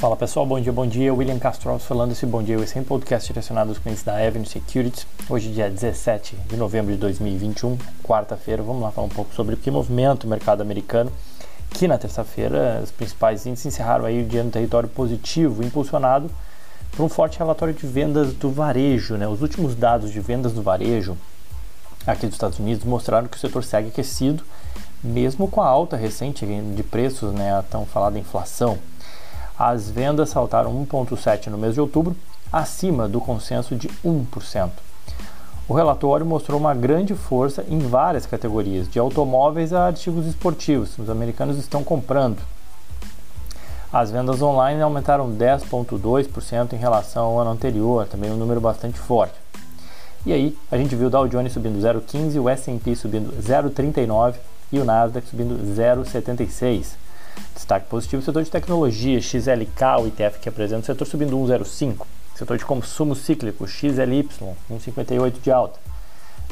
Fala pessoal, bom dia, bom dia. William Castro falando esse bom dia. Um podcast direcionado aos clientes da Avenue Securities. Hoje, dia 17 de novembro de 2021, quarta-feira. Vamos lá falar um pouco sobre o que movimenta o mercado americano. Que na terça-feira, os principais índices encerraram aí o dia no território positivo, impulsionado por um forte relatório de vendas do varejo. Né? Os últimos dados de vendas do varejo aqui dos Estados Unidos mostraram que o setor segue aquecido, mesmo com a alta recente de preços, né, a tão falada inflação. As vendas saltaram 1,7% no mês de outubro, acima do consenso de 1%. O relatório mostrou uma grande força em várias categorias, de automóveis a artigos esportivos. Os americanos estão comprando. As vendas online aumentaram 10,2% em relação ao ano anterior, também um número bastante forte. E aí, a gente viu o Dow Jones subindo 0,15, o S&P subindo 0,39 e o Nasdaq subindo 0,76. Destaque positivo, setor de tecnologia, XLK, o ITF que apresenta o setor subindo 1,05. Setor de consumo cíclico, XLY, 1,58 de alta.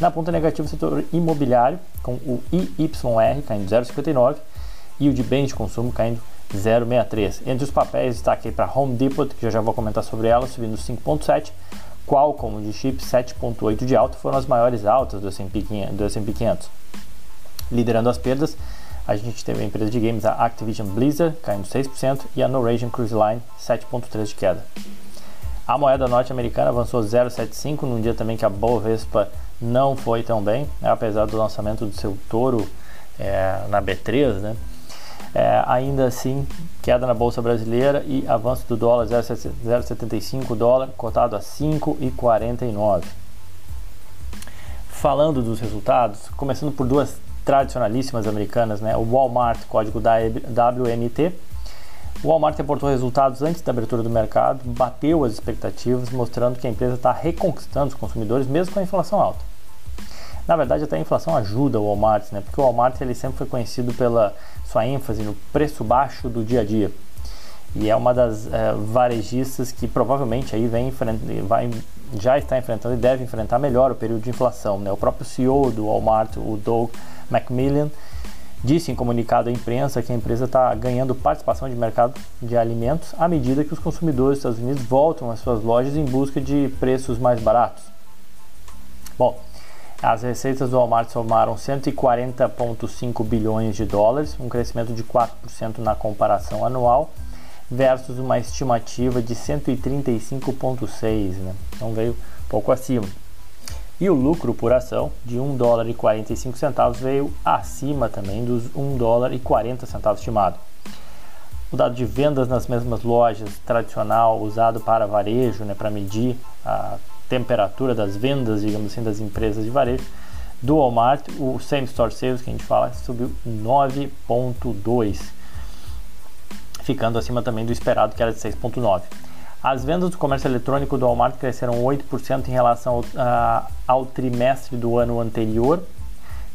Na ponta negativa, setor imobiliário, com o IYR caindo 0,59 e o de bens de consumo caindo 0,63. Entre os papéis, destaque para Home Depot, que eu já vou comentar sobre ela, subindo 5,7. Qualcomm de chip 7,8 de alta foram as maiores altas do S&P 500. Liderando as perdas, a gente teve a empresa de games, a Activision Blizzard, caindo 6%, e a Norwegian Cruise Line, 7,3% de queda. A moeda norte-americana avançou 0,75 num dia também que a Bovespa não foi tão bem, né, apesar do lançamento do seu touro é, na B3, né? É, ainda assim, queda na Bolsa Brasileira e avanço do dólar 0,75 dólar, cotado a 5,49. Falando dos resultados, começando por duas tradicionalíssimas americanas, né? o Walmart, código WMT. O Walmart reportou resultados antes da abertura do mercado, bateu as expectativas, mostrando que a empresa está reconquistando os consumidores, mesmo com a inflação alta. Na verdade, até a inflação ajuda o Walmart, né? porque o Walmart ele sempre foi conhecido pela sua ênfase no preço baixo do dia a dia. E é uma das é, varejistas que provavelmente aí vem vai, já está enfrentando e deve enfrentar melhor o período de inflação. Né? O próprio CEO do Walmart, o Doug Macmillan disse em comunicado à imprensa que a empresa está ganhando participação de mercado de alimentos à medida que os consumidores dos Estados Unidos voltam às suas lojas em busca de preços mais baratos. Bom, as receitas do Walmart somaram 140,5 bilhões de dólares, um crescimento de 4% na comparação anual, versus uma estimativa de 135,6, né? então veio pouco acima. E o lucro por ação de 1 dólar e 45 centavos veio acima também dos 1 dólar e 40 centavos estimado. O dado de vendas nas mesmas lojas tradicional usado para varejo, né, para medir a temperatura das vendas, digamos assim, das empresas de varejo, do Walmart, o same store sales que a gente fala subiu 9.2, ficando acima também do esperado que era de 6.9. As vendas do comércio eletrônico do Walmart cresceram 8% em relação ao, ao, trimestre do ano anterior,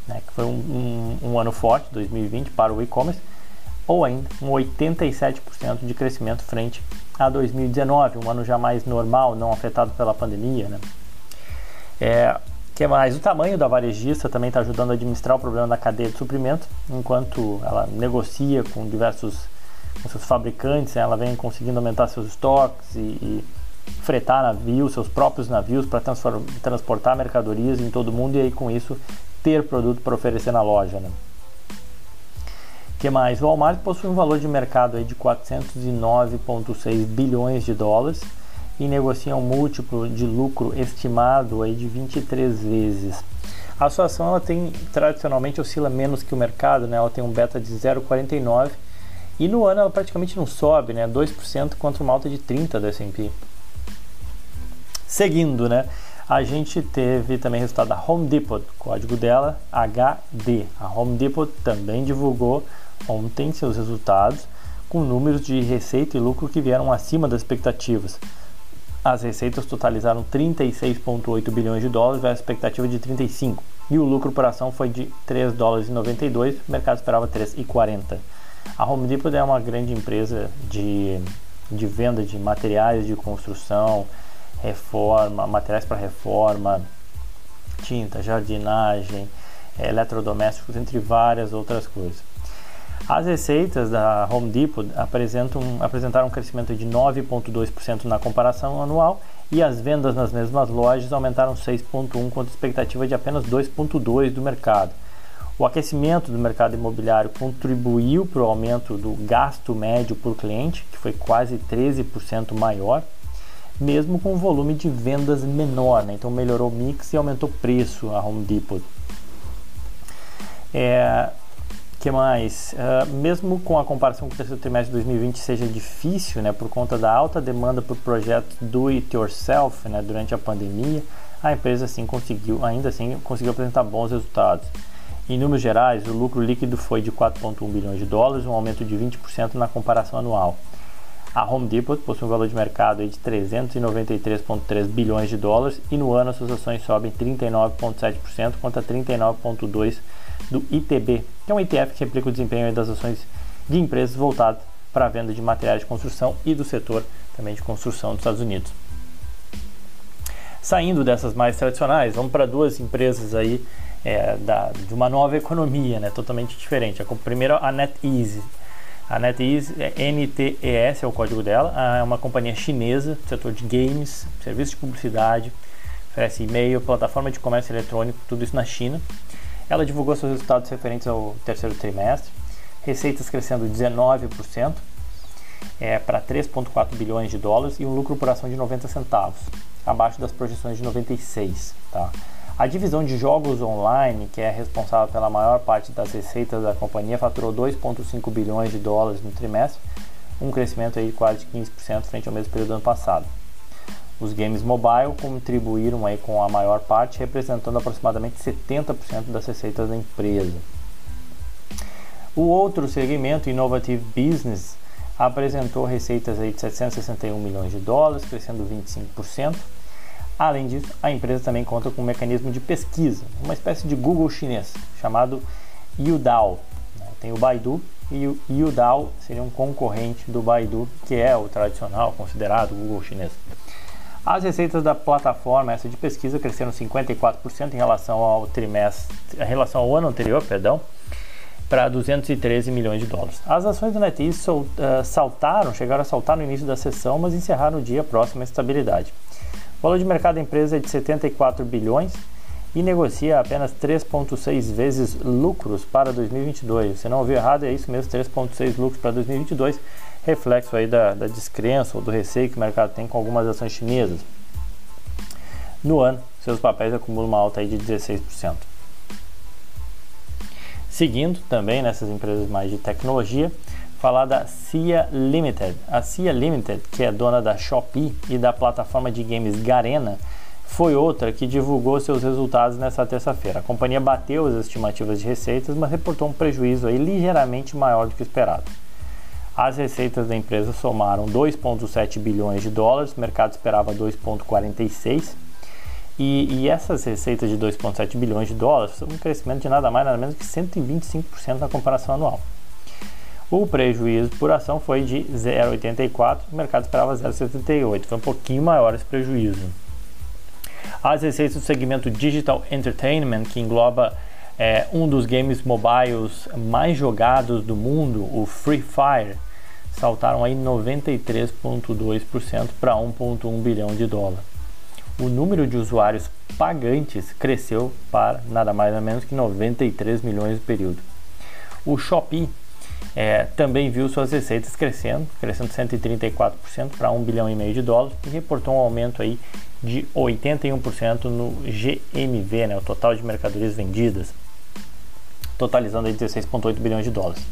né, que foi um, um, um, ano forte, 2020, para o e-commerce, ou ainda um 87% de crescimento frente a 2019, um ano já mais normal, não afetado pela pandemia. Né. É, que mais? O tamanho da varejista também está ajudando a administrar o problema da cadeia de suprimento, enquanto ela negocia com diversos seus fabricantes, ela vem conseguindo aumentar seus estoques e, e fretar navios, seus próprios navios para transportar mercadorias em todo mundo e aí com isso ter produto para oferecer na loja. Né? que mais? O Walmart possui um valor de mercado aí de 409,6 bilhões de dólares e negocia um múltiplo de lucro estimado aí de 23 vezes. A sua ação ela tem tradicionalmente oscila menos que o mercado, né? ela tem um beta de 0,49 e no ano ela praticamente não sobe, né? 2% contra uma alta de 30 do S&P. Seguindo, né? A gente teve também resultado da Home Depot, código dela HD. A Home Depot também divulgou ontem seus resultados com números de receita e lucro que vieram acima das expectativas. As receitas totalizaram 36,8 bilhões de dólares versus a expectativa de 35. E o lucro por ação foi de 3 dólares e 92, o mercado esperava 3,40. A Home Depot é uma grande empresa de, de venda de materiais de construção, reforma, materiais para reforma, tinta, jardinagem, eletrodomésticos, entre várias outras coisas. As receitas da Home Depot apresentam, apresentaram um crescimento de 9,2% na comparação anual e as vendas nas mesmas lojas aumentaram 6,1% contra expectativa de apenas 2,2% do mercado. O aquecimento do mercado imobiliário contribuiu para o aumento do gasto médio por cliente, que foi quase 13% maior, mesmo com um volume de vendas menor, né? então melhorou o mix e aumentou o preço a Home Depot. É, que mais? Uh, mesmo com a comparação com o terceiro trimestre de 2020 seja difícil, né, por conta da alta demanda por projetos do it yourself, né, durante a pandemia, a empresa assim conseguiu, ainda assim conseguiu apresentar bons resultados. Em números gerais, o lucro líquido foi de 4,1 bilhões de dólares, um aumento de 20% na comparação anual. A Home Depot possui um valor de mercado de 393,3 bilhões de dólares e no ano as suas ações sobem 39,7% contra 39,2% do ITB, que é um ETF que replica o desempenho das ações de empresas voltadas para a venda de materiais de construção e do setor também de construção dos Estados Unidos. Saindo dessas mais tradicionais, vamos para duas empresas aí é, da, de uma nova economia, né, totalmente diferente. A primeira, a NetEase. A NetEase, é NTES é o código dela, é uma companhia chinesa, setor de games, serviço de publicidade, oferece e-mail, plataforma de comércio eletrônico, tudo isso na China. Ela divulgou seus resultados referentes ao terceiro trimestre, receitas crescendo 19% é, para 3,4 bilhões de dólares e um lucro por ação de 90 centavos, abaixo das projeções de 96. Tá? A divisão de jogos online, que é responsável pela maior parte das receitas da companhia, faturou 2,5 bilhões de dólares no trimestre, um crescimento aí de quase 15% frente ao mesmo período do ano passado. Os games mobile contribuíram aí com a maior parte, representando aproximadamente 70% das receitas da empresa. O outro segmento, Innovative Business, apresentou receitas aí de 761 milhões de dólares, crescendo 25%. Além disso, a empresa também conta com um mecanismo de pesquisa, uma espécie de Google chinês, chamado Youdao. Tem o Baidu e o Youdao seria um concorrente do Baidu, que é o tradicional, considerado Google chinês. As receitas da plataforma essa de pesquisa cresceram 54% em relação ao trimestre, em relação ao ano anterior, perdão, para 213 milhões de dólares. As ações do NetEase uh, saltaram, chegaram a saltar no início da sessão, mas encerraram o dia próximo à estabilidade. O valor de mercado da empresa é de 74 bilhões e negocia apenas 3,6 vezes lucros para 2022. Você não ouviu errado, é isso mesmo, 3,6 lucros para 2022 reflexo aí da, da descrença ou do receio que o mercado tem com algumas ações chinesas. No ano, seus papéis acumulam uma alta aí de 16%. Seguindo também nessas empresas mais de tecnologia, falar da CIA Limited. A CIA Limited, que é dona da Shopee e da plataforma de games Garena, foi outra que divulgou seus resultados nessa terça-feira. A companhia bateu as estimativas de receitas, mas reportou um prejuízo aí ligeiramente maior do que esperado. As receitas da empresa somaram 2,7 bilhões de dólares, o mercado esperava 2,46 e, e, essas receitas de 2,7 bilhões de dólares são um crescimento de nada mais nada menos que 125% na comparação anual. O prejuízo por ação foi de 0,84, o mercado esperava 0,78, foi um pouquinho maior esse prejuízo. As receitas do segmento Digital Entertainment, que engloba é, um dos games mobiles mais jogados do mundo, o Free Fire, saltaram aí 93,2% para 1,1 bilhão de dólares. O número de usuários pagantes cresceu para nada mais nada menos que 93 milhões no período. O Shopee é, também viu suas receitas crescendo, crescendo 134% para 1 bilhão e meio de dólares e reportou um aumento aí de 81% no GMV, né, o total de mercadorias vendidas, totalizando 16,8 bilhões de dólares.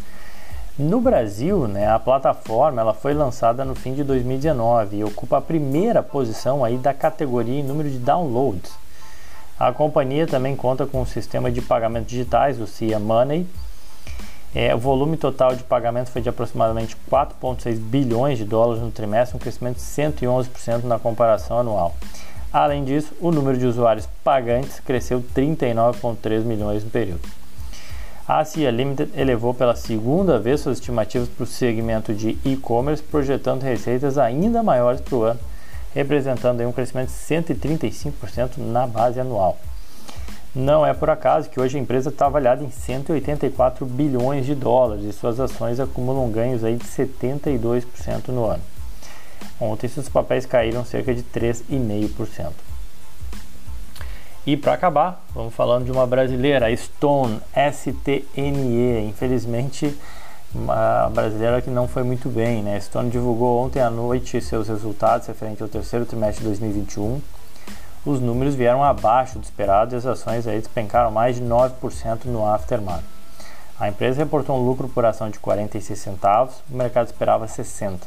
No Brasil, né, a plataforma ela foi lançada no fim de 2019 e ocupa a primeira posição aí da categoria em número de downloads. A companhia também conta com um sistema de pagamentos digitais, o CIA Money. É, o volume total de pagamento foi de aproximadamente 4,6 bilhões de dólares no trimestre, um crescimento de 111% na comparação anual. Além disso, o número de usuários pagantes cresceu 39,3 milhões no período. A CIA Limited elevou pela segunda vez suas estimativas para o segmento de e-commerce, projetando receitas ainda maiores para o ano, representando um crescimento de 135% na base anual. Não é por acaso que hoje a empresa está avaliada em 184 bilhões de dólares e suas ações acumulam ganhos aí de 72% no ano. Ontem esses papéis caíram cerca de 3,5%. E para acabar, vamos falando de uma brasileira, Stone STNE. Infelizmente, uma brasileira que não foi muito bem. Né? A Stone divulgou ontem à noite seus resultados referente ao terceiro trimestre de 2021 os números vieram abaixo do esperado e as ações aí despencaram mais de 9% no aftermath. A empresa reportou um lucro por ação de 46 centavos, o mercado esperava 60.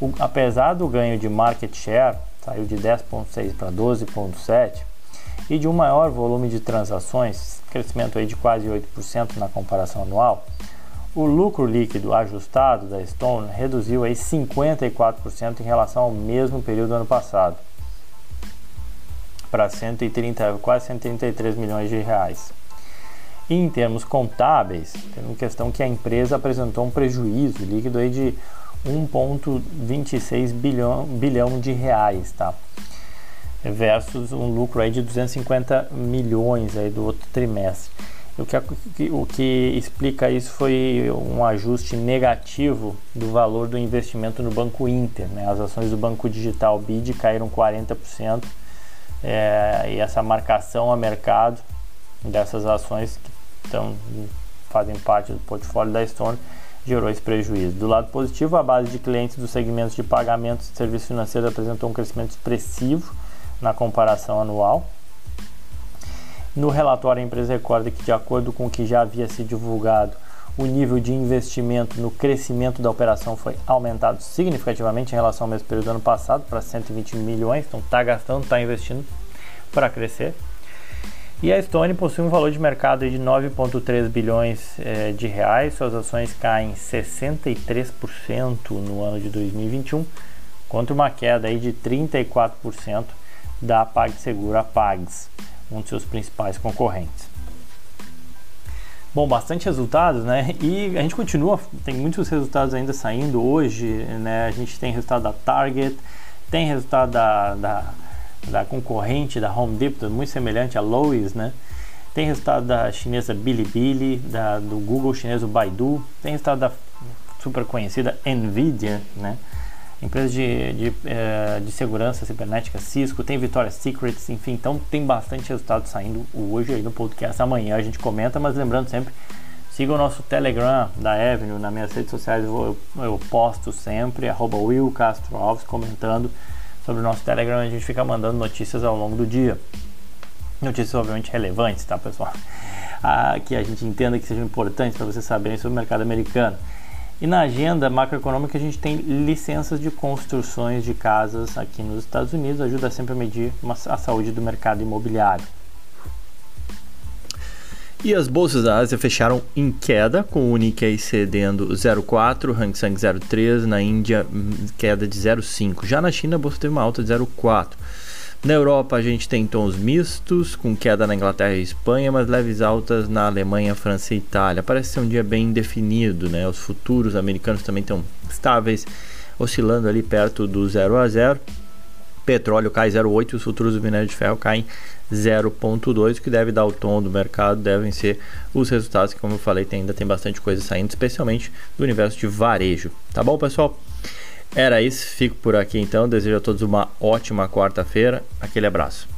O, apesar do ganho de market share, saiu de 10.6 para 12.7, e de um maior volume de transações, crescimento aí de quase 8% na comparação anual, o lucro líquido ajustado da Stone reduziu aí 54% em relação ao mesmo período do ano passado para 130, quase 133 milhões de reais. E em termos contábeis, tem uma questão que a empresa apresentou um prejuízo líquido aí de 1,26 bilhão, bilhão de reais, tá? Versus um lucro aí de 250 milhões aí do outro trimestre. O que, o que explica isso foi um ajuste negativo do valor do investimento no Banco Inter. Né? As ações do Banco Digital BID caíram 40%, é, e essa marcação a mercado dessas ações que estão, fazem parte do portfólio da Stone gerou esse prejuízo. Do lado positivo, a base de clientes dos segmentos de pagamentos e serviços financeiros apresentou um crescimento expressivo na comparação anual. No relatório, a empresa recorda que, de acordo com o que já havia sido divulgado, o nível de investimento no crescimento da operação foi aumentado significativamente em relação ao mesmo período do ano passado, para 120 milhões, então está gastando, está investindo para crescer. E a Stone possui um valor de mercado de 9,3 bilhões eh, de reais, suas ações caem 63% no ano de 2021, contra uma queda de 34% da PagSeguro a Pags, um de seus principais concorrentes. Bom, bastante resultados, né? E a gente continua, tem muitos resultados ainda saindo hoje, né? A gente tem resultado da Target, tem resultado da, da, da concorrente da Home Depot, muito semelhante a Lowe's, né? Tem resultado da chinesa Bilibili, da, do Google chinês Baidu, tem resultado da super conhecida Nvidia, né? Empresas de, de, é, de, segurança cibernética, Cisco, tem Victoria's Secrets, enfim, então tem bastante resultado saindo hoje aí no podcast. Amanhã a gente comenta, mas lembrando sempre, siga o nosso Telegram da Avenue, nas minhas redes sociais eu, eu, eu posto sempre, arroba Will Castro Alves, comentando sobre o nosso Telegram, a gente fica mandando notícias ao longo do dia. Notícias obviamente relevantes, tá pessoal? Ah, que a gente entenda que sejam importantes para vocês saberem sobre o mercado americano. E na agenda macroeconômica a gente tem licenças de construções de casas aqui nos Estados Unidos, ajuda sempre a medir uma, a saúde do mercado imobiliário. E as bolsas da Ásia fecharam em queda, com o Nikkei cedendo 0,4, Hang Seng 0,3, na Índia hum, queda de 0,5. Já na China a bolsa teve uma alta de 0,4. Na Europa a gente tem tons mistos, com queda na Inglaterra e Espanha, mas leves altas na Alemanha, França e Itália. Parece ser um dia bem definido, né? Os futuros americanos também estão estáveis, oscilando ali perto do 0 a 0. Petróleo cai 0,8 e os futuros do minério de ferro caem 0,2, o que deve dar o tom do mercado, devem ser os resultados que, como eu falei, tem, ainda tem bastante coisa saindo, especialmente do universo de varejo. Tá bom, pessoal? Era isso, fico por aqui então. Desejo a todos uma ótima quarta-feira. Aquele abraço.